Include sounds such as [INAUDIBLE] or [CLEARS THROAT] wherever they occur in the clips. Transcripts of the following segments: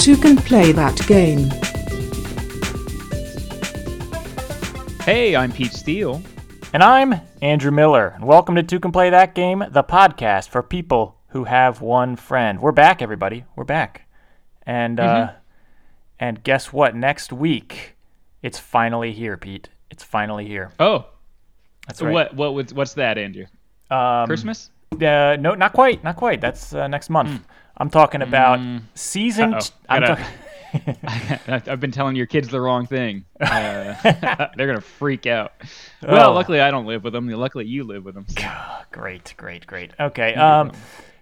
Two can play that game. Hey, I'm Pete Steele. And I'm Andrew Miller, and welcome to Two Can Play That Game, the podcast for people who have one friend. We're back, everybody. We're back, and uh, and guess what? Next week, it's finally here, Pete. It's finally here. Oh, That's right. what what what's that, Andrew? Um, Christmas? Uh, no, not quite. Not quite. That's uh, next month. I'm talking about season. Hmm. T- I'm talk- [LAUGHS] I- I've been telling your kids the wrong thing. Uh, [LAUGHS] [LAUGHS] they're gonna freak out. Well, Oh. luckily I don't live with them. Luckily you live with them. so- great, great, great. Okay. Um,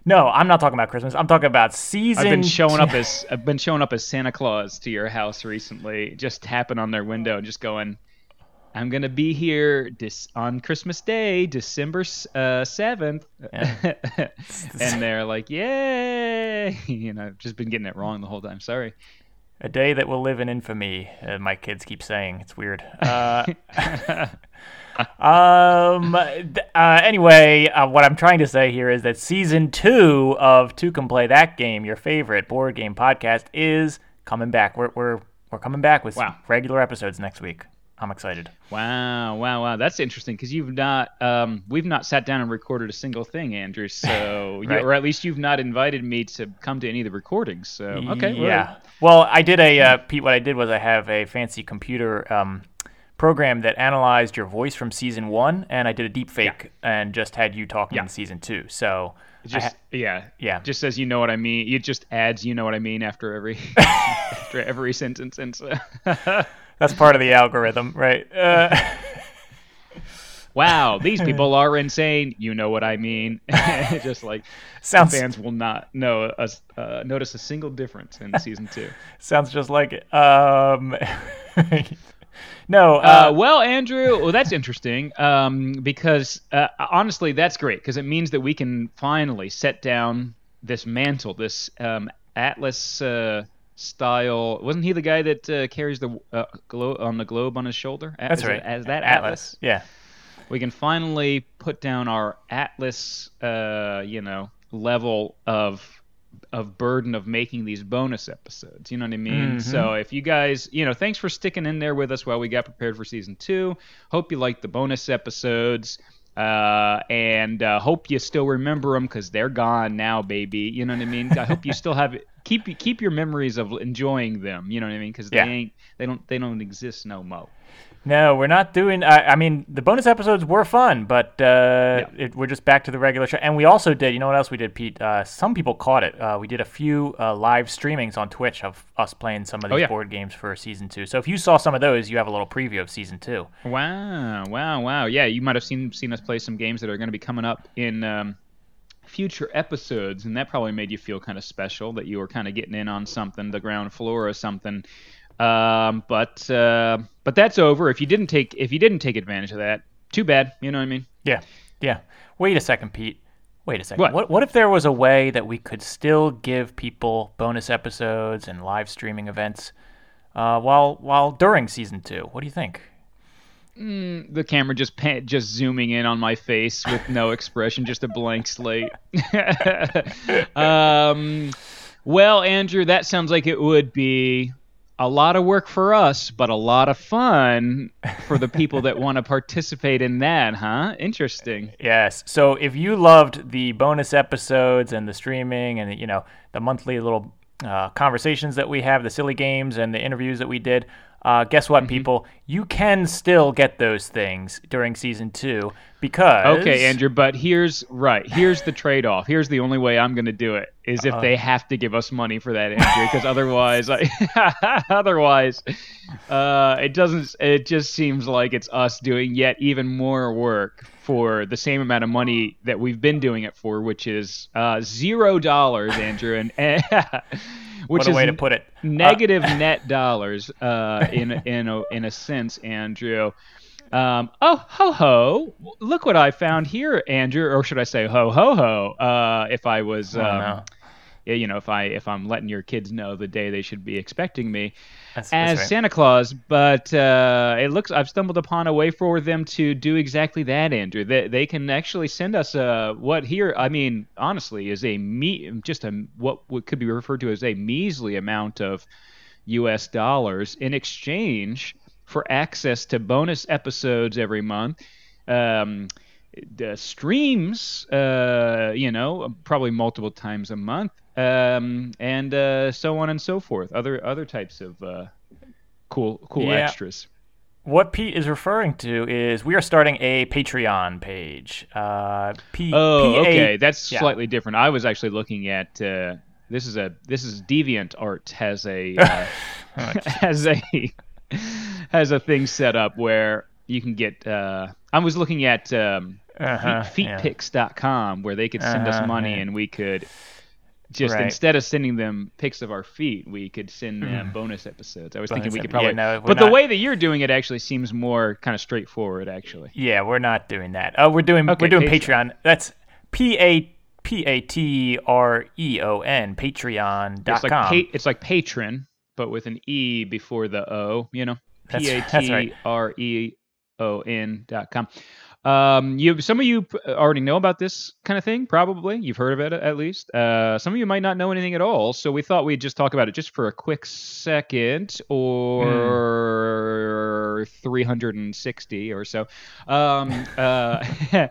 no, I'm not talking about Christmas. I'm talking about season. I've been showing up as I've been showing up as Santa Claus to your house recently, just tapping on their window and just going, "I'm gonna be here dis- on Christmas Day, December uh, seventh," [LAUGHS] [LAUGHS] and they're like, "Yay!" [LAUGHS] You know, I've just been getting it wrong the whole time. Sorry. A day that will live in infamy. Uh, my kids keep saying it's weird. Uh, um. th- Uh, anyway, uh, what I'm trying to say here is that season two of Two Can Play That Game, your favorite board game podcast, is coming back. We're we're we're coming back with Wow. regular episodes next week. I'm excited. Wow, wow, wow! That's interesting because you've not, um, we've not sat down and recorded a single thing, Andrew. [LAUGHS] So, you- or at least you've not invited me to come to any of the recordings. So, okay, well, Yeah. Well, I did a uh, Pete. What I did was I have a fancy computer um, program that analyzed your voice from season one, and I did a deep fake and just had you talking Yeah. in season two. So just ha- yeah, Yeah. Just says you know what I mean. It just adds you know what I mean after every [LAUGHS] after every sentence, and so [LAUGHS] that's part of the algorithm, right? Uh, [LAUGHS] wow, these [LAUGHS] people are insane. You know what I mean. [LAUGHS] just like sounds fans will not know uh, notice a single difference in season two. sounds just like it. Um, no. Uh, Uh, well, Andrew, well, that's interesting um, because uh, honestly, that's great because it means that we can finally set down this mantle, this um, Atlas uh, style. Wasn't he the guy that uh, carries the uh, glo- on the globe on his shoulder? A- that's right. As that Atlas, Yeah. we can finally put down our Atlas, uh, you know, level of of burden of making these bonus episodes. You know what I mean? Mhm. So if you guys, you know, thanks for sticking in there with us while we got prepared for season two. Hope you liked the bonus episodes. Uh, and uh, hope you still remember them because they're gone now, baby. You know what I mean? I hope you [LAUGHS] still have keep keep your memories of enjoying them. You know what I mean? Because they Yeah. ain't they don't they don't exist no mo. No, we're not doing. I, I mean, the bonus episodes were fun, but uh, it, we're just back to the regular show. And we also did. You know what else we did, Pete? Uh, some people caught it. Uh, we did a few uh, live streamings on Twitch of us playing some of these Oh, yeah. board games for season two. So if you saw some of those, you have a little preview of season two. Wow, wow, wow. Yeah, you might have seen seen us play some games that are going to be coming up in um, future episodes, and that probably made you feel kind of special that you were kind of getting in on something, the ground floor or something. Um, but uh, but that's over. If you didn't take if you didn't take advantage of that, too bad. You know what I mean? Yeah, yeah. Wait a second, Pete. Wait a second. What? What, what if there was a way that we could still give people bonus episodes and live streaming events uh, while while during season two? What do you think? The camera just pan- just zooming in on my face with no [LAUGHS] expression, just a blank slate. [LAUGHS] um, well, Andrew, that sounds like it would be a lot of work for us, but a lot of fun for the people that want to [LAUGHS] participate in that, huh? Interesting. Yes. So if you loved the bonus episodes and the streaming and you know the monthly little uh, conversations that we have, the silly games and the interviews that we did, uh, guess what, people? You can still get those things during season two because Okay, Andrew, but here's right. Here's the trade-off. Here's the only way I'm going to do it is if they have to give us money for that, Andrew, because otherwise, I, [LAUGHS] otherwise, uh, it doesn't. It just seems like it's us doing yet even more work for the same amount of money that we've been doing it for, which is uh, zero dollars, Andrew, and [LAUGHS] which What a is way to put it. Uh, negative net [LAUGHS] dollars uh, in in a, in a sense, Andrew. Um, oh ho ho! Look what I found here, Andrew, or should I say ho ho ho? Uh, if I was Oh, um, no. You know, if I if I'm letting your kids know the day they should be expecting me That's, as that's right. Santa Claus, but uh, it looks I've stumbled upon a way for them to do exactly that, Andrew. They, they can actually send us uh, what here I mean honestly is a me just a what what could be referred to as a measly amount of U.S. dollars in exchange for access to bonus episodes every month. Um, the streams, uh, you know, probably multiple times a month, um, and uh, so on and so forth. Other other types of uh, cool cool Yeah. extras. What Pete is referring to is we are starting a Patreon page. Uh, P- Oh, PA okay, that's yeah. slightly different. I was actually looking at uh, this is a this is Deviant Art has a [LAUGHS] uh, [LAUGHS] has a has a thing set up where you can get. Uh, I was looking at um, Uh-huh, feet, yeah. where they could send Uh-huh, us money yeah. and we could just Right. instead of sending them pics of our feet, we could send hmm. them bonus episodes. I was thinking we could probably, yeah, no, but the way that you're doing it actually seems more kind of straightforward. Actually, Yeah, we're not doing that. Oh, we're doing Okay, we're doing Patreon. Patreon. That's P A P A T R E O N Patreon.com. it's like pa- it's like patron, but with an e before the o. You know, p a t r e o n dot com. Um, you some of you already know about this kind of thing. Probably you've heard of it at least. Uh, some of you might not know anything at all. So we thought we'd just talk about it just for a quick second or 360 or so um, uh, [LAUGHS]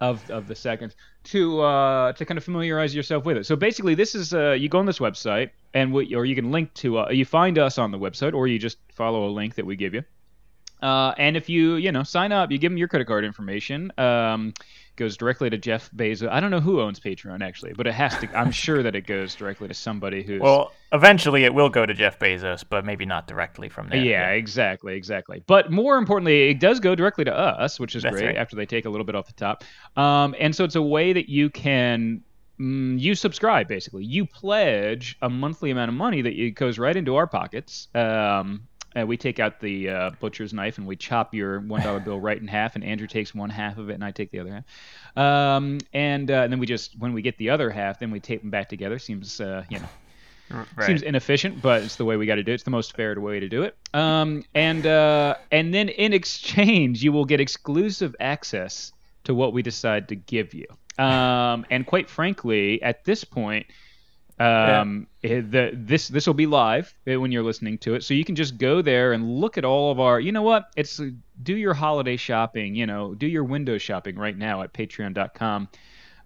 of of the seconds to uh, to kind of familiarize yourself with it. So basically, this is uh, you go on this website and we, or you can link to uh, you find us on the website or you just follow a link that we give you. Uh, and if you you know sign up, you give them your credit card information. Um, goes directly to Jeff Bezos. I don't know who owns Patreon actually, but it has to. I'm [LAUGHS] sure that it goes directly to somebody who's. Well, eventually it will go to Jeff Bezos, but maybe not directly from there. yeah, exactly, exactly. But more importantly, it does go directly to us, which is That's great right. after they take a little bit off the top. Um, and so it's a way that you can. Mm, you subscribe basically. You pledge a monthly amount of money that it goes right into our pockets. Um, and we take out the uh, butcher's knife and we chop your one dollar bill right in half, and Andrew takes one half of it, and I take the other half. Um, and, uh, and then we just when we get the other half, then we tape them back together. Seems uh, you know [LAUGHS] Right. Seems inefficient, but it's the way we got to do it. It's the most fair way to do it. Um, and uh, and then in exchange, you will get exclusive access to what we decide to give you. Um, and quite frankly, at this point, um, eh, the this this will be live eh, when you're listening to it, so you can just go there and look at all of our. You know what? It's uh, do your holiday shopping. You know, do your window shopping right now at Patreon.com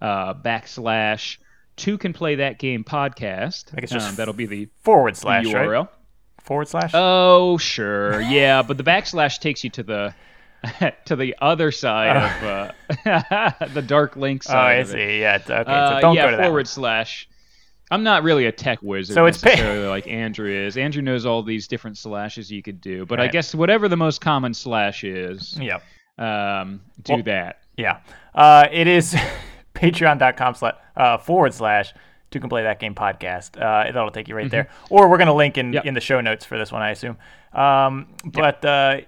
uh, backslash two can play that game podcast. I guess Um, that'll be the forward the slash, right? URL. Forward slash. Oh, sure, yeah, but the backslash takes you to the [LAUGHS] to the other side of uh, [LAUGHS] the dark link oh, side. I of it. see. Yeah. Okay. Uh, so don't yeah, go to that. forward one. slash. I'm not really a tech wizard So it's necessarily like Andrew is. Andrew knows all these different slashes you could do, but I guess whatever the most common slash is, Yep. um, do Well- that. Yeah. Uh, it is [LAUGHS] patreon.com slash uh, forward slash two can play that game podcast. Uh, that'll take you right there. Or we're going to link in, Mm-hmm. Yep. in the show notes for this one, I assume. Um, but uh,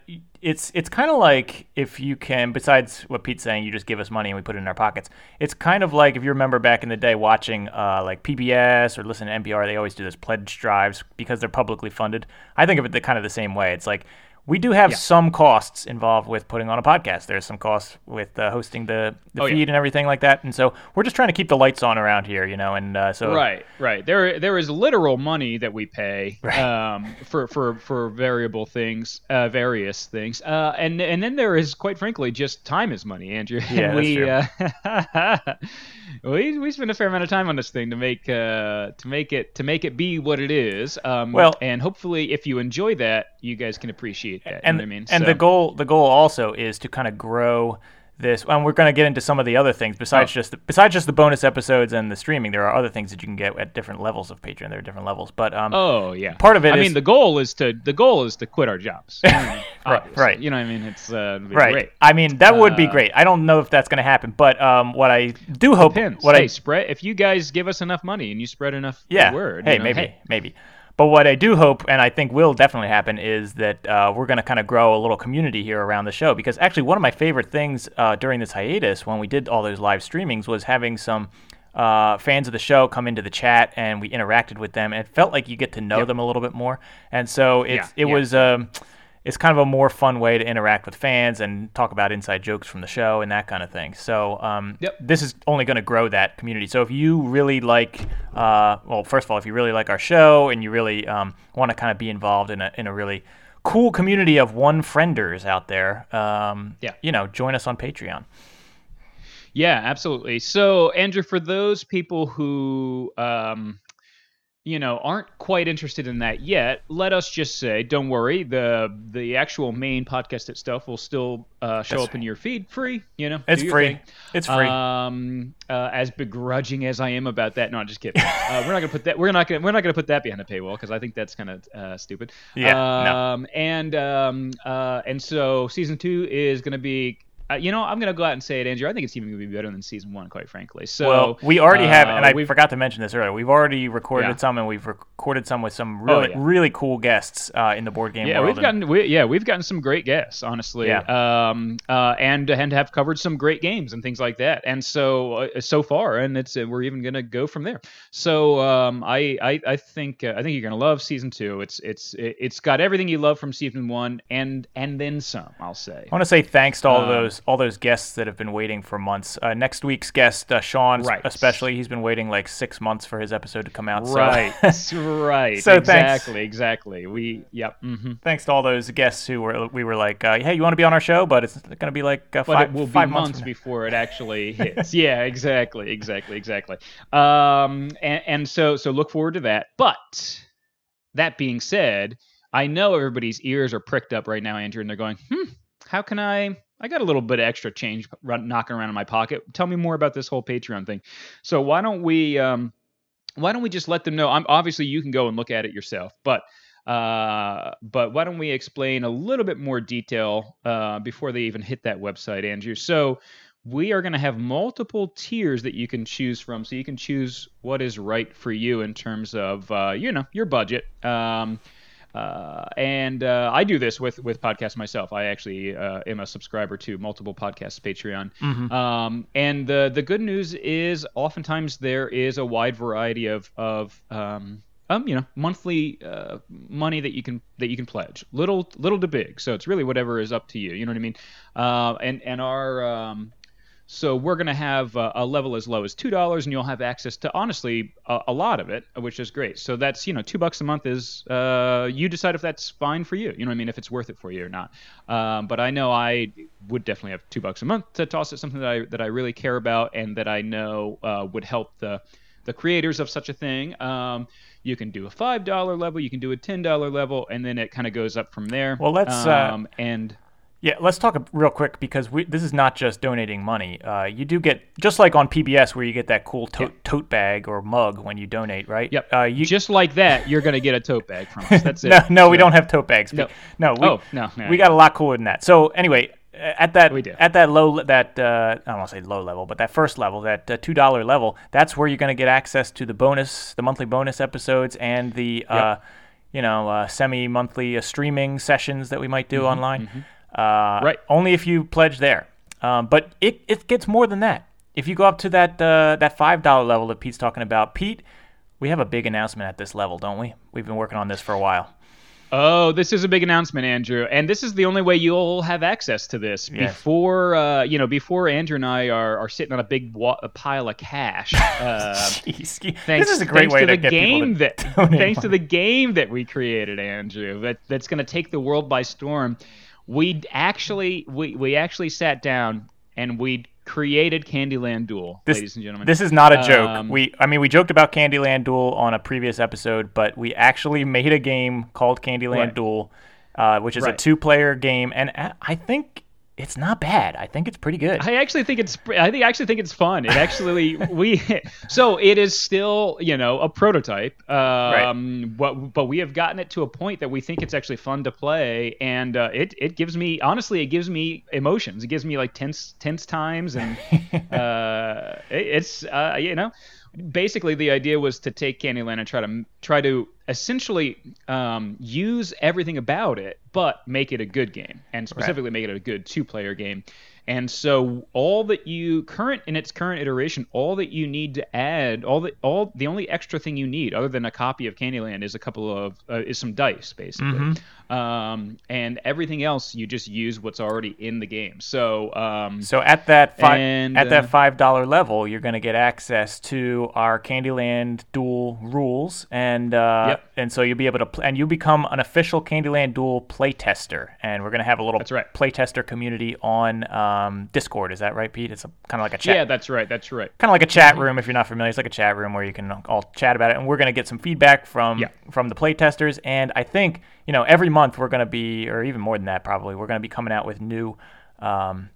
it's it's kind of like if you can, besides what Pete's saying, you just give us money and we put it in our pockets. It's kind of like if you remember back in the day watching uh, like PBS or listen to NPR, they always do this pledge drives because they're publicly funded. I think of it the kind of the same way. It's like we do have some costs involved with putting on a podcast. There's some costs with uh, hosting the, the Oh, yeah. feed and everything like that. And so we're just trying to keep the lights on around here, you know. And uh, so Right, right. There, there is literal money that we pay [LAUGHS] Right. um, for, for, for variable things, uh, various things, uh, and and then there is, quite frankly, just time is money, Andrew. [LAUGHS] Yeah, And that's we, true. Uh, [LAUGHS] we we spend a fair amount of time on this thing to make uh, to make it to make it be what it is. Um, Well- and hopefully, if you enjoy that, you guys can appreciate that. and you know what I mean? and So- the goal the goal also is to kind of grow this and we're going to get into some of the other things besides Oh. just the, besides just the bonus episodes and the streaming there are other things that you can get at different levels of patreon there are different levels but um Oh yeah. Part of it I is- mean, the goal is to the goal is to quit our jobs. [LAUGHS] [LAUGHS] Right, Obviously. right. You know what I mean? It's uh, right great. i mean that would be Uh, great i don't know if that's going to happen but um what i do hope Depends. what hey, i spread if you guys give us enough money and you spread enough yeah word. hey you know, maybe hey. maybe but what i do hope and i think will definitely happen is that uh, we're going to kind of grow a little community here around the show because actually one of my favorite things uh, during this hiatus when we did all those live streamings was having some uh, fans of the show come into the chat and we interacted with them. And it felt like you get to know Yep. them a little bit more. And so it's, Yeah, it yeah. was um, it's kind of a more fun way to interact with fans and talk about inside jokes from the show and that kind of thing. So um, Yep. this is only going to grow that community. So if you really like, uh, well, first of all, if you really like our show and you really um, want to kind of be involved in a in a really cool community of one frienders out there, um, Yeah. you know, join us on Patreon. Yeah, absolutely. So, Andrew, for those people who, um, you know, aren't quite interested in that yet, let us just say, don't worry. the The actual main podcast itself will still uh, show That's up in your feed, free. You know, It's free. thing. It's free. Um, uh, as begrudging as I am about that, no, I'm just kidding. Uh, we're not gonna put that. We're not gonna. We're not gonna put that behind a paywall because I think that's kind of uh, stupid. Yeah, no. Um, and um, uh, and so season two is gonna be. Uh, you know, I'm gonna go out and say it, Andrew. I think it's even gonna be better than season one, quite frankly. So well, we already have, and uh, I forgot to mention this earlier. We've already recorded Yeah. some, and we've recorded some with some really, yeah. really cool guests uh, in the board game Yeah, world. we've and- gotten we, yeah we've gotten some great guests, honestly. Yeah. Um. Uh. And and have covered some great games and things like that. And so uh, so far, and it's uh, we're even gonna go from there. So um. I I, I think uh, I think you're gonna love season two. It's it's it's got everything you love from season one and and then some. I'll say. I want to say thanks to all Um, those all those guests that have been waiting for months. Uh, next week's guest, uh, Sean, Right. especially, he's been waiting like six months for his episode to come out. so- Right. [LAUGHS] [LAUGHS] right. So thanks. exactly. Exactly. We. Yep. hmm thanks to all those guests who were we were like, uh, hey, you want to be on our show? But it's going to be like uh, five, will be five months, months. before it actually [LAUGHS] hits. yeah, exactly, exactly, exactly. Um, and, and so so look forward to that. But that being said, I know everybody's ears are pricked up right now, Andrew, and they're going, hmm, how can I? I got a little bit of extra change knocking around in my pocket. Tell me more about this whole Patreon thing. So why don't we? Um, why don't we just let them know? I'm obviously you can go and look at it yourself, but uh, but why don't we explain a little bit more detail uh, before they even hit that website, Andrew? So we are going to have multiple tiers that you can choose from, so you can choose what is right for you in terms of uh, you know your budget. Um, uh, and uh, I do this with with podcasts myself. I actually uh, am a subscriber to multiple podcasts Patreon. Um, and the the good news is, oftentimes there is a wide variety of of um, um, you know, monthly uh, money that you can that you can pledge, little little to big. So it's really whatever is up to you. You know what I mean? Uh, and and our um, so we're going to have a, a level as low as two dollars, and you'll have access to honestly a, a lot of it, which is great. So that's you know two bucks a month is uh, you decide if that's fine for you. You know what I mean? If it's worth it for you or not. Um, but I know I would definitely have two bucks a month to toss at something that I that I really care about and that I know uh, would help the the creators of such a thing. Um, you can do a five dollar level, you can do a ten dollar level, and then it kind of goes up from there. Well, let's, uh, um, and Yeah, let's talk real quick because we, this is not just donating money. Uh, you do get just like on PBS where you get that cool tote, tote bag or mug when you donate, right? Yep. Uh, you, just like that, you're gonna get a tote bag from us. That's [LAUGHS] it. no, no, we don't have tote bags. No. no, we, Oh, no, no, we got a lot cooler than that. So anyway, at that at that low that uh, I don't want to say low level, but that first level, that uh, two dollar level, that's where you're going to get access to the bonus, the monthly bonus episodes, and the uh, you know uh, semi monthly uh, streaming sessions that we might do online. Uh, Right. Only if you pledge there. Um, but it, it gets more than that. If you go up to that uh, that five dollar level that Pete's talking about, Pete, we have a big announcement at this level, don't we? We've been working on this for a while. Oh, this is a big announcement, Andrew, and this is the only way you'll have access to this Yes. before uh, you know before Andrew and I are, are sitting on a big wa- a pile of cash. [LAUGHS] Uh, Jeez. thanks, this is a great way to to, the get game people to that [LAUGHS] thanks to the game that we created, Andrew. That that's going to take the world by storm. We actually we we actually sat down and we created Candyland Duel, This- ladies and gentlemen. This is not a joke. Um, we, I mean, we joked about Candyland Duel on a previous episode, but we actually made a game called Candyland Right. Duel, uh, which is a two-player game, and I- I think it's not bad. I think it's pretty good. I actually think it's I think I actually think it's fun. It actually [LAUGHS] we so it is still you know a prototype, um, but but we have gotten it to a point that we think it's actually fun to play, and uh, it it gives me honestly it gives me emotions. It gives me like tense tense times, and [LAUGHS] uh, it, it's uh, you know basically the idea was to take Candyland and try to try to essentially um, use everything about it, but make it a good game, and specifically make it a good two-player game. And so all that you current in its current iteration, all that you need to add, all the all the only extra thing you need other than a copy of Candyland is a couple of uh, is some dice basically. Mm-hmm. Um, and everything else you just use what's already in the game. So um, So at that fi- And, at uh, that five dollar level, you're going to get access to our Candyland Duel rules, and uh, Yep. and so you'll be able to pl- and you become an official Candyland Duel playtester, and we're going to have a little That's right. playtester community on um, Discord. Is that right, Pete? It's kind of like a chat. yeah, that's right. That's right. kind of like a chat room if you're not familiar. It's like a chat room where you can all chat about it, and we're going to get some feedback from Yeah. from the playtesters. And I think you know every month we're going to be, or even more than that, probably we're going to be coming out with new. Um,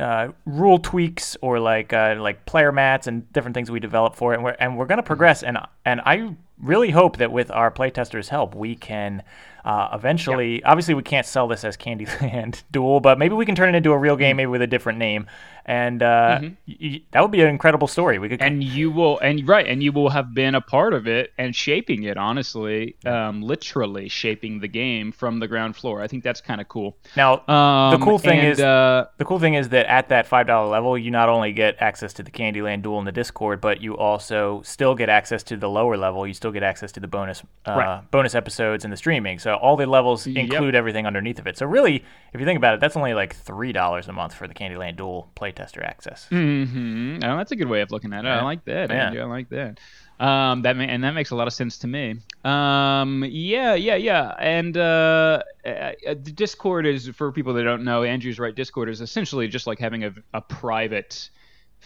uh, rule tweaks or like uh, like player mats and different things we develop for it, and we're and we're gonna progress. And and I really hope that with our playtesters' help, we can uh, eventually. Obviously, we can't sell this as Candyland [LAUGHS] Duel, but maybe we can turn it into a real game, maybe with a different name, and uh, y- y- that would be an incredible story. We could and you will and right and you will have been a part of it and shaping it honestly um, literally shaping the game from the ground floor i think that's kind of cool now um, the cool thing and, is uh, the cool thing is that at that five dollar level, you not only get access to the Candyland Duel in the Discord, but you also still get access to the lower level. You still get access to the bonus uh, Right. bonus episodes and the streaming. So all the levels Yep. include everything underneath of it. So really, if you think about it, that's only like three dollars a month for the Candyland Duel playtester access. hmm Oh, that's a good way of looking at it. I like that. Yeah. Andrew. I like that. Um, that ma- and that makes a lot of sense to me. Um, yeah, yeah, yeah. And uh, uh, the Discord is for people that don't know. Andrew's right. Discord is essentially just like having a, a private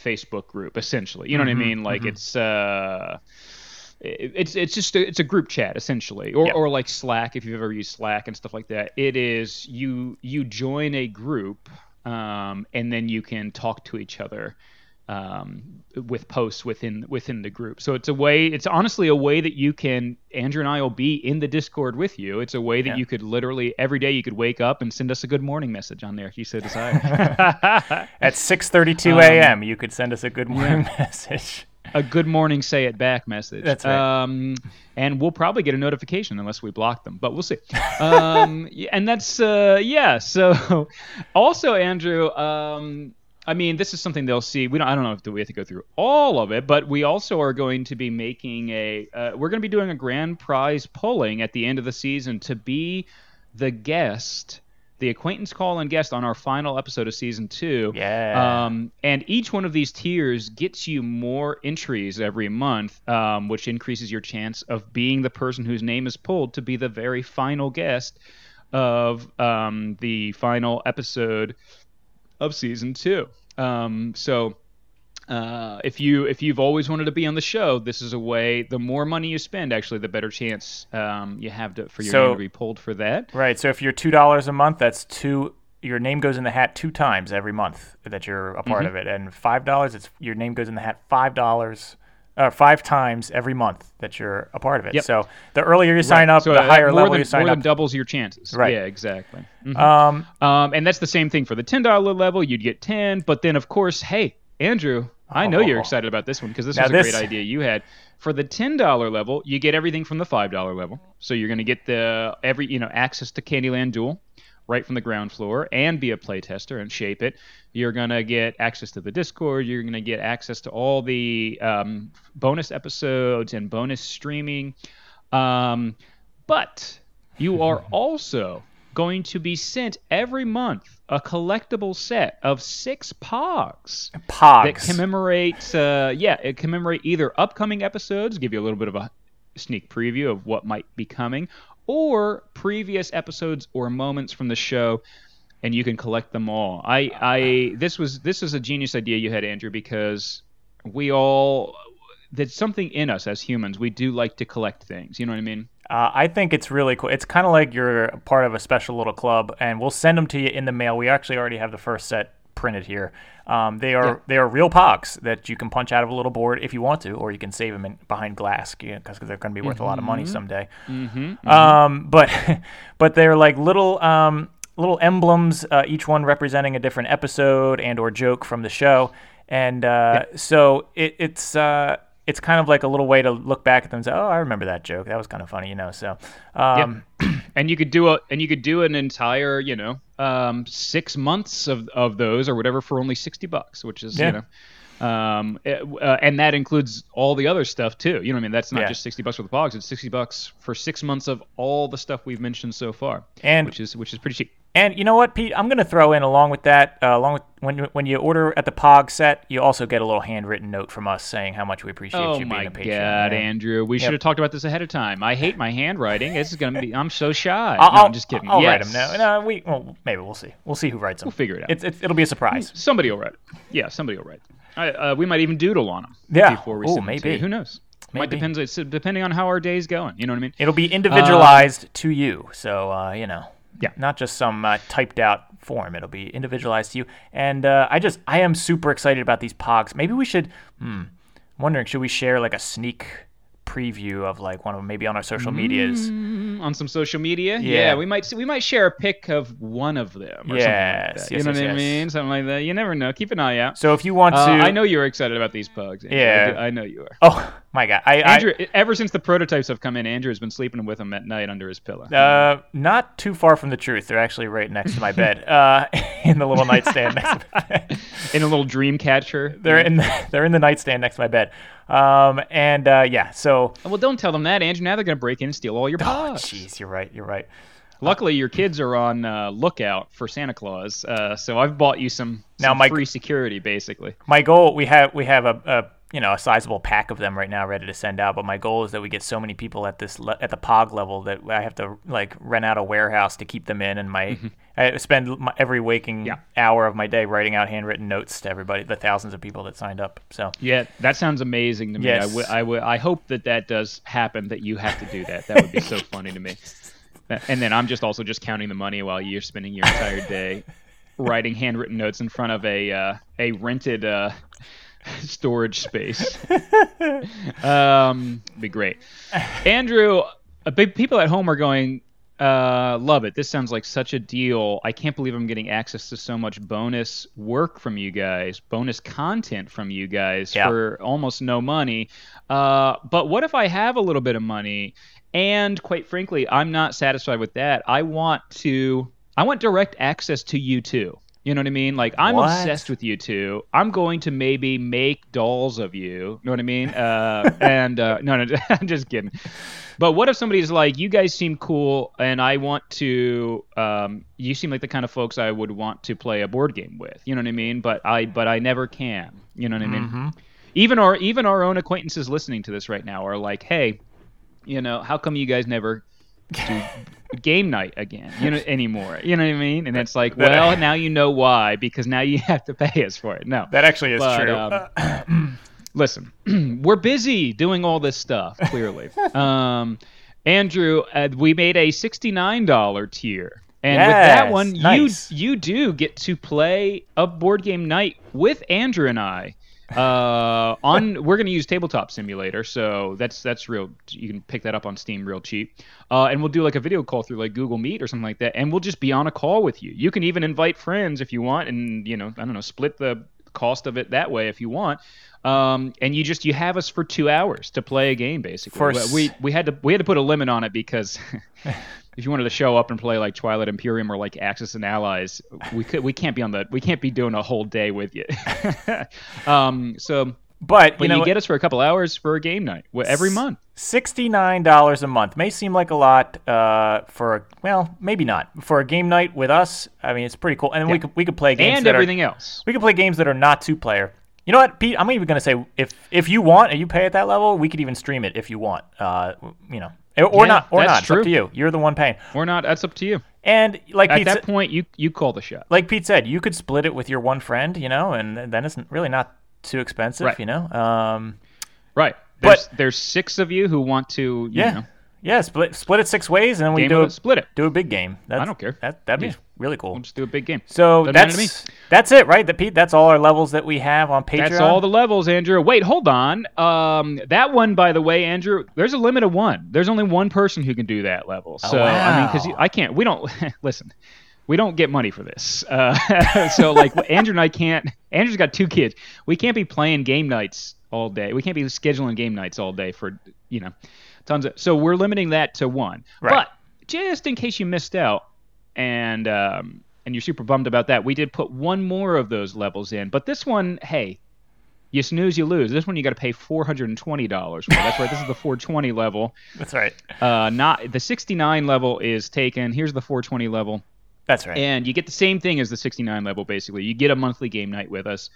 Facebook group. Essentially, you know what I mean? Like it's. Uh, it's it's just a, it's a group chat essentially or, Yep. or like slack if you've ever used slack and stuff like that it is you you join a group um, and then you can talk to each other um, with posts within within the group so it's a way it's honestly a way that you can andrew and i will be in the discord with you it's a way that Yeah. you could literally every day you could wake up and send us a good morning message on there if you so desire [LAUGHS] At six thirty two [LAUGHS] Um, a.m., you could send us a good morning [LAUGHS] message. A good morning say it back message That's right. um and we'll probably get a notification unless we block them but we'll see um [LAUGHS] and that's uh yeah so [LAUGHS] also andrew um I mean, this is something they'll see. We don't. I don't know if we have to go through all of it, but we also are going to be making a. Uh, we're going to be doing a grand prize pulling at the end of the season to be the guest, the acquaintance call and guest on our final episode of season two. Yeah. Um, and each one of these tiers gets you more entries every month, um, which increases your chance of being the person whose name is pulled to be the very final guest of um, the final episode of season two. Um, so. Uh, if you if you've always wanted to be on the show, this is a way. The more money you spend, actually, the better chance um, you have to, for your So- name to be pulled for that. Right. So if you're two dollars a month, that's two. Your name goes in the hat two times every month that you're a Mm-hmm. part of it, and five dollars, it's your name goes in the hat five dollars, uh, five times every month that you're a part of it. Yep. So the earlier you sign up, So the higher more level than, you sign more up. than doubles your chances. Right. Yeah, exactly. Mhm. um, Um, and that's the same thing for the ten dollar level. You'd get ten, but then of course, hey, Andrew, I know you're Oh. excited about this one because this Now was a this- great idea you had. For the ten dollar level, you get everything from the five dollar level. So you're going to get the every you know access to Candyland Duel right from the ground floor and be a playtester and shape it. You're going to get access to the Discord. You're going to get access to all the um, bonus episodes and bonus streaming. Um, but you are [LAUGHS] also going to be sent every month a collectible set of six pogs that Pogs. commemorate uh, yeah it commemorate either upcoming episodes give you a little bit of a sneak preview of what might be coming or previous episodes or moments from the show and you can collect them all. I i this was this is a genius idea you had andrew because we all there's something in us as humans. We do like to collect things. You know what i mean Uh, I think it's really cool. It's kind of like you're part of a special little club, and we'll send them to you in the mail. We actually already have the first set printed here. Um, they are Yeah. they are real pogs that you can punch out of a little board if you want to, or you can save them in, behind glass because they're going to be worth a lot of money someday. mm-hmm. Um, but [LAUGHS] but they're like little um, little emblems, uh, each one representing a different episode and or joke from the show, and uh, so it, it's. It's kind of like a little way to look back at them and say, "Oh, I remember that joke. That was kind of funny," you know. So, um, [CLEARS THROAT] and you could do a and you could do an entire you know um, six months of, of those or whatever for only 60 bucks which is Yeah. you know um, it- uh, and that includes all the other stuff too you know what i mean that's not Yeah. just 60 bucks for the pogs it's 60 bucks for six months of all the stuff we've mentioned so far And- which is which is pretty cheap And you know what, Pete? I'm going to throw in along with that, uh, along with when you, when you order at the Pog set, you also get a little handwritten note from us saying how much we appreciate Oh you being a patron. Oh my god. Andrew! We should have talked about this ahead of time. I hate my handwriting. This is gonna be. I'm so shy. I'll, no, I'm just kidding. I'll yes. write them. No, no, we well, maybe we'll see. We'll see who writes them. We'll figure it out. It's, it's it'll be a surprise. Somebody will write it. Yeah, somebody will write. It. I, uh, we might even doodle on them. Yeah. Before we Ooh, to maybe. Who knows? Might Maybe. depends. It's depending on how our day's going. You know what I mean? It'll be individualized to you. So uh, you know, Yeah. not just some uh, typed out form. It'll be individualized to you. And uh, I just I am super excited about these Pogs. Maybe we should. Hmm. I'm wondering, should we share like a sneak preview of like one of them, maybe on our social medias? Mm, on some social media. Yeah. we might we might share a pic of one of them. Or Yes, something like that. yes, you know yes, what I mean? Something like that. You never know. Keep an eye out. So if you want to, Uh, I know you're excited about these pugs. Andrew. I Yeah. do- I, know you are. Oh my god, I, I Andrew, ever since the prototypes have come in, Andrew has been sleeping with them at night under his pillow. Uh, not too far from the truth. They're actually right next to my bed, [LAUGHS] uh, [LAUGHS] in the little nightstand next to my bed. in a little dream catcher. They're in the, [LAUGHS] they're in the nightstand next to my bed. Um, and uh, yeah, so Well, don't tell them that, Andrew. Now they're going to break in and steal all your oh, pods. jeez, you're right, you're right. Luckily, your kids are on uh, lookout for Santa Claus, uh, so I've bought you some, Now, some my- free security, basically. My goal we have we have a, a you know a sizable pack of them right now ready to send out, but my goal is that we get so many people at this le- at the Pog level that I have to like rent out a warehouse to keep them in, and my I spend my, every waking Mm-hmm. Yeah. hour of my day writing out handwritten notes to everybody, the thousands of people that signed up. So Yeah, that sounds amazing to me. Yes. I would, I would, I hope that that does happen. That you have to do that. That would be so [LAUGHS] funny to me. And then I'm just also just counting the money while you're spending your entire day [LAUGHS] writing handwritten notes in front of a uh, a rented uh, [LAUGHS] storage space. um, be great. Andrew, people at home are going. Uh, love it. This sounds like such a deal. I can't believe I'm getting access to so much bonus work from you guys, bonus content from you guys Yeah. for almost no money. Uh, but what if I have a little bit of money and quite frankly, I'm not satisfied with that. I want to I want direct access to you too. You know what I mean? Like I'm What? obsessed with you two. I'm going to maybe make dolls of you. You know what I mean? Uh, [LAUGHS] and uh, no, no, [LAUGHS] I'm just kidding. But what if somebody's like, you guys seem cool, and I want to, um, you seem like the kind of folks I would want to play a board game with. You know what I mean? But I, but I never can. You know what I mean? Mm-hmm. Even our, even our own acquaintances listening to this right now are like, hey, you know, how come you guys never do game night again? You know, anymore? You know what I mean? And it's like, That- well, now you know why because now you [LAUGHS] have to pay us for it. No, that actually is But, true. um, [CLEARS THROAT] listen, [CLEARS THROAT] we're busy doing all this stuff. Clearly, [LAUGHS] um, Andrew, uh, we made a sixty-nine dollar tier, and with that one, nice. you you do get to play a board game night with Andrew and I. Uh, on we're gonna use Tabletop Simulator, so that's that's real. You can pick that up on Steam real cheap. Uh, and we'll do like a video call through like Google Meet or something like that, and we'll just be on a call with you. You can even invite friends if you want, and you know I don't know split the cost of it that way if you want. Um, and you just you have us for two hours to play a game basically. S- we we had to we had to put a limit on it because. [LAUGHS] If you wanted to show up and play like Twilight Imperium or like Axis and Allies, we could we can't be on the we can't be doing a whole day with you. [LAUGHS] [LAUGHS] um, so but you but know, you, get us for a couple hours for a game night every month. Sixty-nine dollars a month may seem like a lot uh, for a, well, maybe not for a game night with us. I mean, it's pretty cool, and we Yeah. could we could play games and that everything Are, else. we could play games that are not two-player. You know what, Pete? I'm even gonna say if if you want and you pay at that level, we could even stream it if you want. Uh, you know, or Yeah, not, or that's not. It's true. up to you. You're the one paying. Or not, that's up to you. And like At Pete, that said, point, you you call the shot. like Pete said, you could split it with your one friend. You know, and then it's really not too expensive. Right. You know. Um, Right. But- There's, there's six of you who want to. You yeah. Know, Yeah, split split it six ways, and then we game do a, it, split it. do a big game. That's, don't care. That that'd be Yeah. really cool. We'll just do a big game. So Doesn't that's that's it, right? That Pete. That's all our levels that we have on Patreon. That's all the levels, Andrew. Wait, hold on. Um, that one, by the way, Andrew. There's a limit of one. There's only one person who can do that level. So I mean, because. I can't. We don't [LAUGHS] listen. We don't get money for this. Uh, [LAUGHS] so like [LAUGHS] Andrew and I can't. Andrew's got two kids. We can't be playing game nights all day. We can't be scheduling game nights all day for you know tons of. So we're limiting that to one. Right. But just in case you missed out, and um, and you're super bummed about that, we did put one more of those levels in. But this one, hey, you snooze, you lose. This one you got to pay four hundred and twenty dollars. for. That's right. This is the four twenty level. That's right. Uh, not the sixty nine level is taken. Here's the four twenty level. That's right. And you get the same thing as the 69 level, basically. You get a monthly game night with us,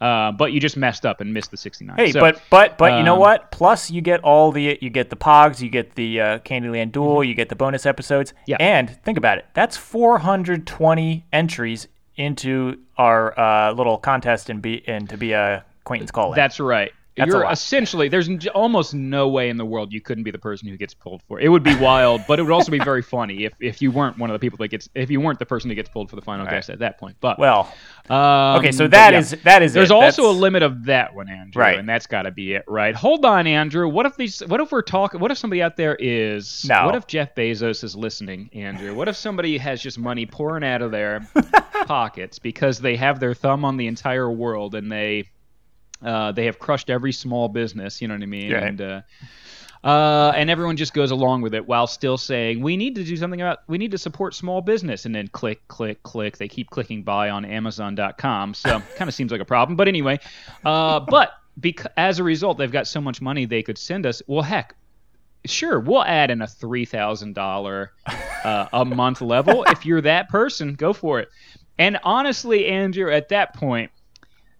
uh, but you just messed up and missed the 69. Hey, So, but but but you know um, what? Plus, you get all the you get the Pogs, you get the uh, Candyland Duel, you get the bonus episodes. Mm-hmm. Yeah. And think about it. That's 420 entries into our uh, little contest and be and to be a acquaintance call. That's right. That's You're essentially there's almost no way in the world you couldn't be the person who gets pulled for. it. It would be wild, but it would also be very funny if, if you weren't one of the people that gets if you weren't the person who gets pulled for the final Right. guest at that point. But well. um, Okay, so that yeah. is that is There's it. also That's- a limit of that one, Andrew, Right. and that's got to be it, right? Hold on, Andrew. What if these? What if we're talking? What if somebody out there is? No. What if Jeff Bezos is listening, Andrew? What if somebody has just money pouring out of their [LAUGHS] pockets because they have their thumb on the entire world and they uh, they have crushed every small business. You know what I mean? Right. And uh, uh, and everyone just goes along with it while still saying we need to do something about we need to support small business and then click click click they keep clicking buy on amazon.com so [LAUGHS] kind of seems like a problem but anyway uh, but bec- as a result they've got so much money they could send us well heck sure we'll add in a $3000 uh, a month level if you're that person go for it and honestly andrew at that point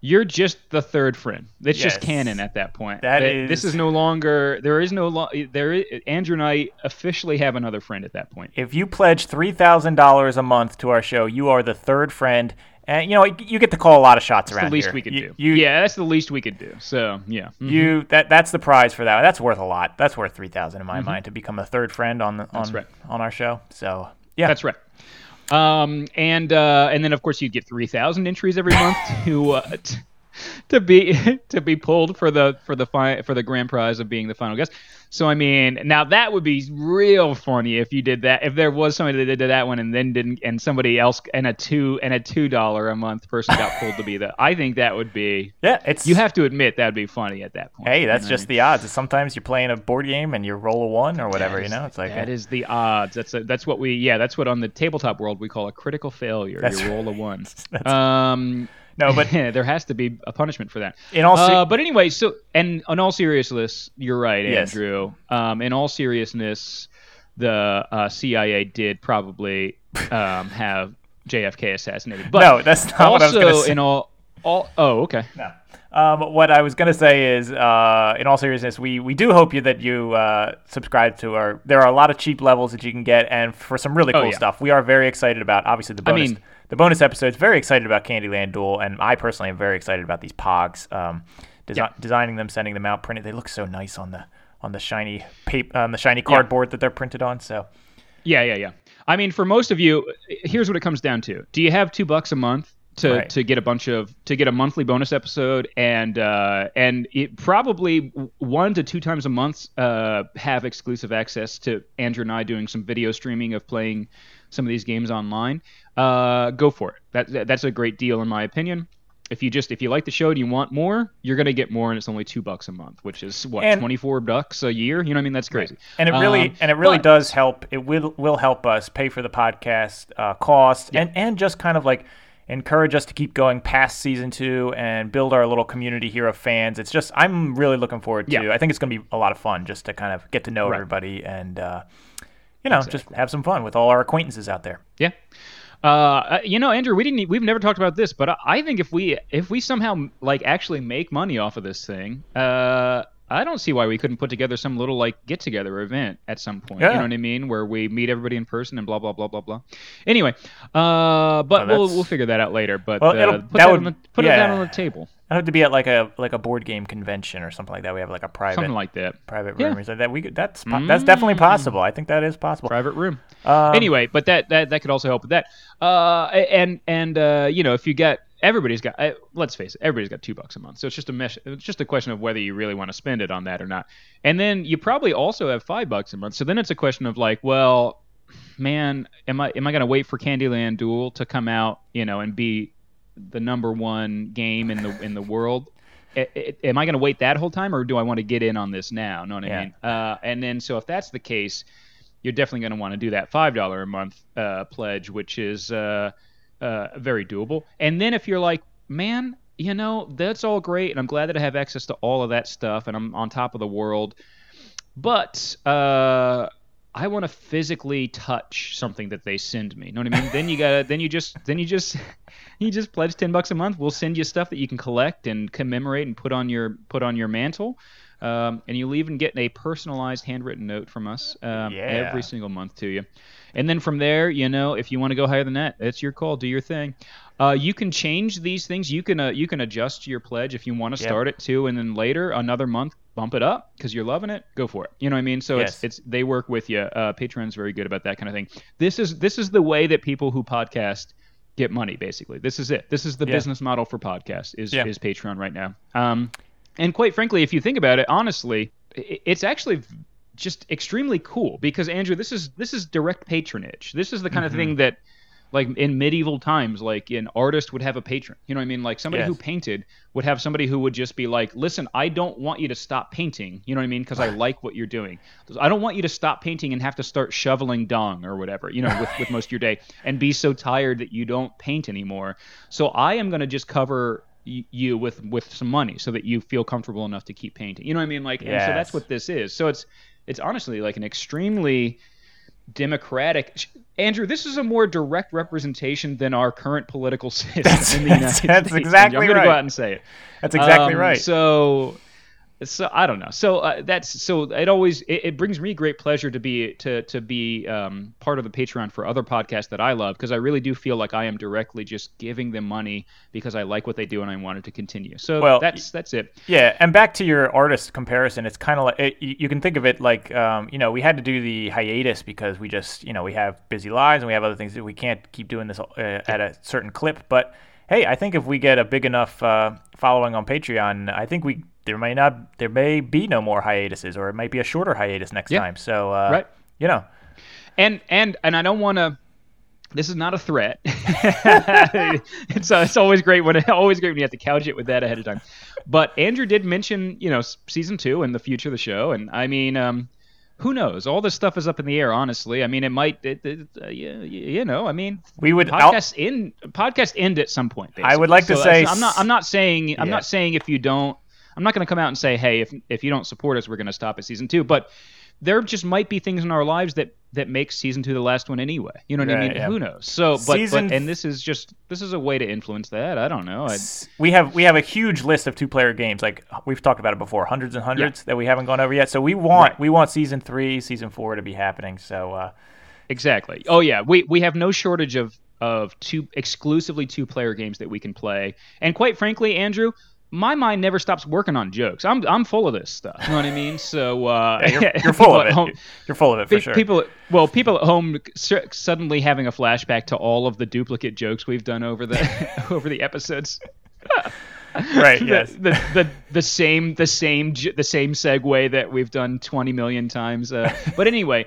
you're just the third friend. It's just canon at that point. That Th- This is- is no longer. There is no. Lo- there. Is, Andrew and I officially have another friend at that point. If you pledge three thousand dollars a month to our show, you are the third friend, and you know you get to call a lot of shots around that. That's around the least here. we could you, do. You, yeah, that's the least we could do. So yeah. Mhm. you that that's the prize for that. That's worth a lot. That's worth three thousand in my mind to become a third friend on the on Mm-hmm. right. on our show. So yeah, That's right. Um, and uh, and then of course you'd get three thousand entries every month to uh, t- [LAUGHS] to be [LAUGHS] to be pulled for the for the fi- for the grand prize of being the final guest. So I mean, now that would be real funny if you did that. If there was somebody that did that one and then didn't, and somebody else and a two and a two dollar a month person got pulled to be the. I think that would be. [LAUGHS] yeah. It's You have to admit that would be funny at that point. Hey, you that's know? just the odds. Sometimes you're playing a board game and you roll a one or whatever. That You know, it's like that a- is the odds. That's a, that's what we yeah. That's what on the tabletop world we call a critical failure. You roll a one. Um, no, but [LAUGHS] there has to be a punishment for that. in all se- Uh, but anyway, so and in all seriousness, you're right, Yes. Andrew. Um, in all seriousness, the uh, CIA did probably um, have JFK assassinated. But no, that's not what I was say. in all all oh okay No. Um, what I was gonna say is, uh, in all seriousness, we, we do hope you that you uh, subscribe to our. There are a lot of cheap levels that you can get, and for some really Oh, cool yeah. stuff. We are very excited about obviously the I bonus mean- the bonus episodes. Very excited about Candyland Duel, and I personally am very excited about these Pogs. Um, desi- Yeah. Designing them, sending them out, printed. They look so nice on the on the shiny paper on the shiny cardboard that they're printed on. So Yeah, yeah, yeah. I mean, for most of you, here's what it comes down to: Do you have two bucks a month to, Right. to get a bunch of to get a monthly bonus episode and uh, and it probably one to two times a month uh, have exclusive access to Andrew and I doing some video streaming of playing some of these games online? Uh, go for it. That, that that's a great deal in my opinion. If you just if you like the show and you want more, you're gonna get more, and it's only two bucks a month, which is what twenty four bucks a year. You know what I mean? That's crazy. and it really Um, and it really but- does help. It will will help us pay for the podcast uh, cost and and just kind of like encourage us to keep going past season two and build our little community here of fans. It's just I'm really looking forward to. Yeah. I think it's going to be a lot of fun just to kind of get to know Right. everybody and uh, you know just have some fun with all our acquaintances out there. Yeah. Uh, you know, Andrew, we didn't. We've never talked about this, but I- think if we if we somehow like actually make money off of this thing, uh, I don't see why we couldn't put together some little like get together event at some point. You know what I mean? Where we meet everybody in person and blah blah blah blah blah. Anyway, uh, but Oh, we'll we'll figure that out later. But Well, uh, put that that, would- on the, put it down on the table, I have to be at like a like a board game convention or something like that. We have like a private something like that. private Yeah. room or something that we could, that's po- that's definitely possible. I think that is possible. private room. Um, anyway, but that, that that could also help with that. Uh, and and uh, you know, if you get everybody's got, uh, let's face it, everybody's got two bucks a month. So it's just a mesh. It's just a question of whether you really want to spend it on that or not. And then you probably also have five bucks a month. So then it's a question of like, well, man, am I am I gonna wait for Candyland Duel to come out, you know, and be the number one game in the in the world? Am I going to wait that whole time, or do I want to get in on this now? Know what I Yeah. mean? Uh, and then, so if that's the case, you're definitely going to want to do that five dollar a month uh, pledge, which is uh, uh, very doable. And then if you're like, man, you know, that's all great, and I'm glad that I have access to all of that stuff, and I'm on top of the world, but uh, I want to physically touch something that they send me. You know what I mean? then you gotta, then you just, then you just, [LAUGHS] you just pledge ten bucks a month. We'll send you stuff that you can collect and commemorate and put on your put on your mantle. Um, and you'll even get a personalized handwritten note from us um, Yeah. every single month to you. And then from there, you know, if you want to go higher than that, it's your call. Do your thing. Uh, you can change these things. You can uh, you can adjust your pledge if you want to Yep. start it too, and then later another month bump it up because you're loving it. Go for it. You know what I mean? So Yes. it's it's they work with you. Uh, Patreon's very good about that kind of thing. This is this is the way that people who podcast get money. Basically, this is it. This is the Yeah. business model for podcasts. Is Yeah. is Patreon right now. Um, and quite frankly, if you think about it, honestly, it's actually just extremely cool because Andrew, this is this is direct patronage. This is the kind Mm-hmm. of thing that like in medieval times, like an artist would have a patron. You know what I mean? Like somebody who painted would have somebody who would just be like, "Listen, I don't want you to stop painting." You know what I mean? Because I like what you're doing. I don't want you to stop painting and have to start shoveling dung or whatever. You know, with, with most of your day and be so tired that you don't paint anymore. So I am going to just cover y- you with with some money so that you feel comfortable enough to keep painting. You know what I mean? Like, and so that's what this is. So it's it's honestly like an extremely democratic. Andrew, this is a more direct representation than our current political system That's- in the United [LAUGHS] that's- States. that's exactly I'm going to go out and say it. That's exactly Um, right. So, so I don't know. So uh, that's so it always it, it brings me great pleasure to be to to be um, part of the Patreon for other podcasts that I love because I really do feel like I am directly just giving them money because I like what they do and I want it to continue. So Well, that's that's it. Yeah, and back to your artist comparison, it's kind of like it, you you can think of it like um, you know we had to do the hiatus because we just you know we have busy lives and we have other things that we can't keep doing this uh, at a certain clip. But hey, I think if we get a big enough uh, following on Patreon, I think we there may not there may be no more hiatuses or it might be a shorter hiatus next Yeah. time. So uh, Right. you know, and and and I don't want to. This is not a threat. [LAUGHS] it's uh, it's always great when [LAUGHS] always great when you have to couch it with that ahead of time. But Andrew did mention you know season two and the future of the show, and I mean. um who knows? All this stuff is up in the air. Honestly, I mean, it might. It, it, uh, you, you know, I mean, we would podcast end podcast end at some point. I would basically. like to say I'm not. I'm not saying. I'm Yeah. not saying if you don't. I'm not going to come out and say, hey, if if you don't support us, we're going to stop at season two. But there just might be things in our lives that that makes season two the last one anyway. You know what I mean? yeah. Who knows? So, but, Season but and this is just this is a way to influence that. I don't know. I, we have we have a huge list of two player games like we've talked about it before hundreds and hundreds that we haven't gone over yet so we want Right. we want season three season four to be happening so uh Exactly. Oh yeah, we we have no shortage of of two exclusively two player games that we can play. And quite frankly, Andrew, my mind never stops working on jokes. I'm I'm full of this stuff. You know what I mean? So uh, [LAUGHS] you're, you're full of it home- you're full of it for sure People, well, people at home su- suddenly having a flashback to all of the duplicate jokes we've done over the [LAUGHS] over the episodes. [LAUGHS] right The- yes the, the the same the same the same segue that we've done 20 million times. Uh, but anyway,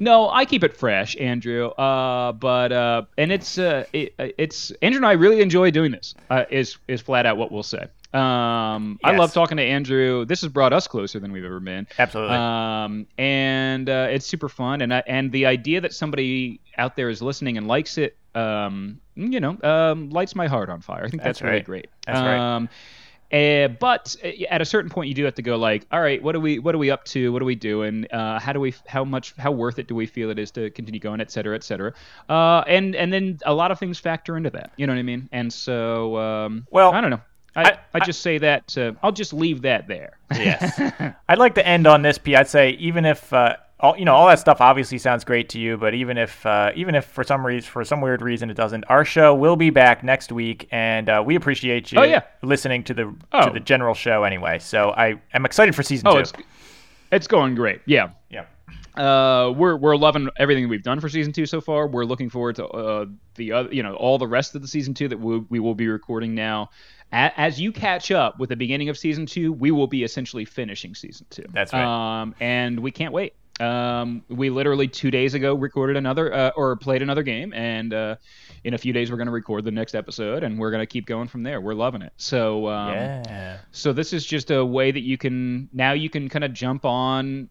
no, I keep it fresh, Andrew. Uh, but uh, and it's uh, it, it's Andrew and I really enjoy doing this. Uh, is is flat out what we'll say. Um, I love talking to Andrew. This has brought us closer than we've ever been. Absolutely. Um, and uh, it's super fun. And I, and the idea that somebody out there is listening and likes it, um, you know, um, lights my heart on fire. I think that's, That's really great. That's right. um, eh, but uh, at a certain point, you do have to go like, all right, what are we, what are we up to? What are we doing? Uh, how do we, how much, how worth it do we feel it is to continue going, et cetera, et cetera. Uh, and and then a lot of things factor into that. You know what I mean? And so, um, Well, I don't know. I, I- I, just say that. Uh, I'll just leave that there. yes [LAUGHS] i'd like to end on this p i'd say even if uh all, you know all that stuff obviously sounds great to you but even if uh, even if for some reason for some weird reason it doesn't our show will be back next week and uh, we appreciate you Oh, yeah. listening to the to Oh. the general show anyway so i am excited for season Oh, two it's going great. Yeah. yeah Uh, we're we're loving everything we've done for season two so far. We're looking forward to uh, the other, you know, all the rest of the season two that we, we will be recording now. A- As you catch up with the beginning of season two, we will be essentially finishing season two. That's right. Um, and we can't wait. Um, we literally two days ago recorded another uh, or played another game, and uh, in a few days we're going to record the next episode, and we're going to keep going from there. We're loving it. So um, yeah so this is just a way that you can now you can kind of jump on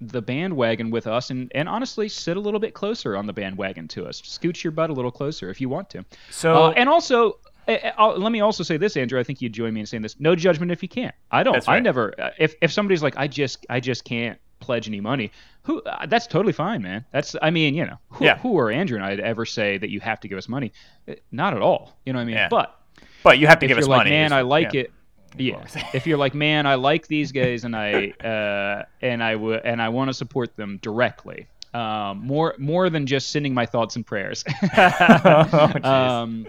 the bandwagon with us and, and honestly sit a little bit closer on the bandwagon to us. Scooch your butt a little closer if you want to. So Uh, and also, uh, uh, let me also say this, Andrew. I think you'd join me in saying this. No judgment if you can't. I don't. That's I never. If if somebody's like, I just I just can't pledge any money. Who? Uh, that's totally fine, man. That's. I mean, you know, who, Yeah. who are Andrew and I to ever say that you have to give us money? Uh, Not at all. You know what I mean? Yeah. But but you have to if give you're us like, money. man, is- I like yeah. it. Yeah. if you're like, man, I like these [LAUGHS] guys and I uh, and I would and I want to support them directly. Um, more more than just sending my thoughts and prayers. [LAUGHS] [LAUGHS] Oh, um,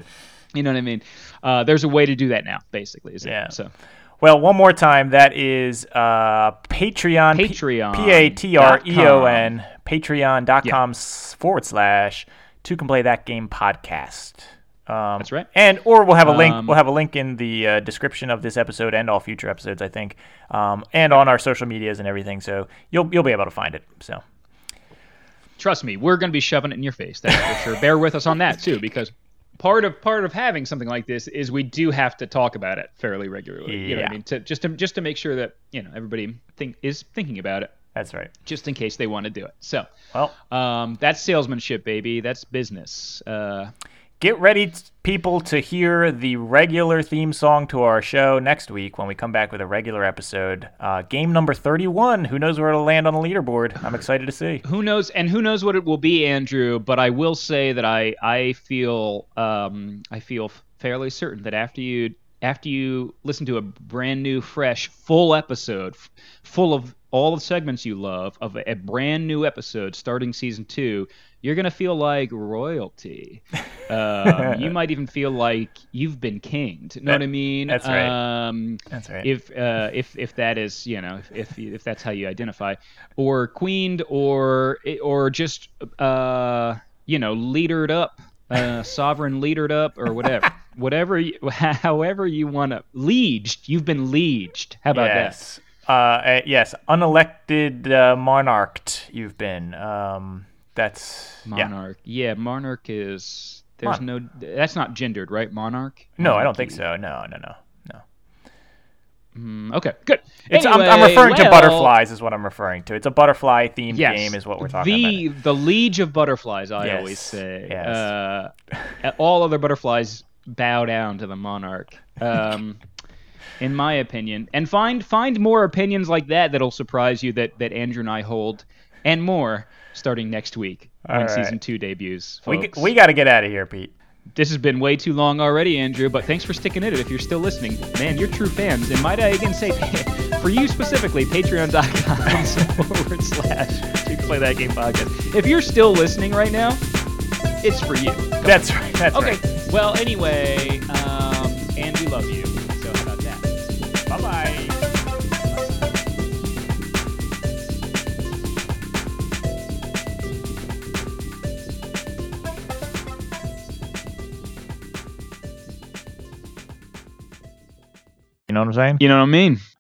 you know what I mean? Uh, there's a way to do that now, basically. Is it? Yeah. So Well, one more time. That is uh, Patreon. Patreon P-A-T-R-E-O-N. Patreon.com s forward slash two can play that game podcast. Um, That's right. And or we'll have a link. Um, we'll have a link in the uh, description of this episode and all future episodes, I think, um, and on our social medias and everything. So you'll you'll be able to find it. So trust me, we're going to be shoving it in your face. That's for sure. Bear with us on that too, because part of part of having something like this is we do have to talk about it fairly regularly. You know what Yeah. I mean? To, just to just to make sure that you know everybody think is thinking about it. that's right. just in case they want to do it. So, Well, um, that's salesmanship, baby. That's business. Uh, Get ready, people, to hear the regular theme song to our show next week when we come back with a regular episode. Uh, game number 31. Who knows where it'll land on the leaderboard? I'm excited to see. [SIGHS] who knows, and who knows what it will be, Andrew? But I will say that I I feel um, I feel fairly certain that after you after you listen to a brand new, fresh, full episode, full of all the segments you love, of a, a brand new episode starting season two, you're gonna feel like royalty. Um, [LAUGHS] you might even feel like you've been kinged. Know what I mean? that's right. Um, That's right. if uh, if if that is you know if, if if that's how you identify, or queened, or or just uh, you know leadered up, uh, sovereign leadered up, or whatever, [LAUGHS] whatever, you, [LAUGHS] however you want to lieged. You've been lieged. How about yes. Uh, uh, yes. Unelected uh, monarched, you've been. Um, that's. that? Yeah. Monarch. Yeah, monarch is. There's Mon- no. That's not gendered, right? Monarch. No, I don't think so. No, no, no. No. Mm, okay, good. It's, I'm, I'm Anyway, referring to butterflies, is what I'm referring to. It's a butterfly themed Yes. game, is what we're talking the, about. The liege of butterflies, I Yes, always say. yes. Uh, [LAUGHS] all other butterflies bow down to the monarch. [LAUGHS] Um, in my opinion, and find find more opinions like that that'll surprise you that that Andrew and I hold, and more starting next week when All right. season two debuts. We, folks. we got to get out of here, Pete. this has been way too long already, Andrew, but thanks for sticking in it. If you're still listening, man, you're true fans. And might I again say, [LAUGHS] for you specifically, patreon.com [LAUGHS] forward slash you play that game podcast. If you're still listening right now, it's for you. That's right. That's Okay. right. Well, anyway, um, and we love you. You know what I'm saying? You know what I mean?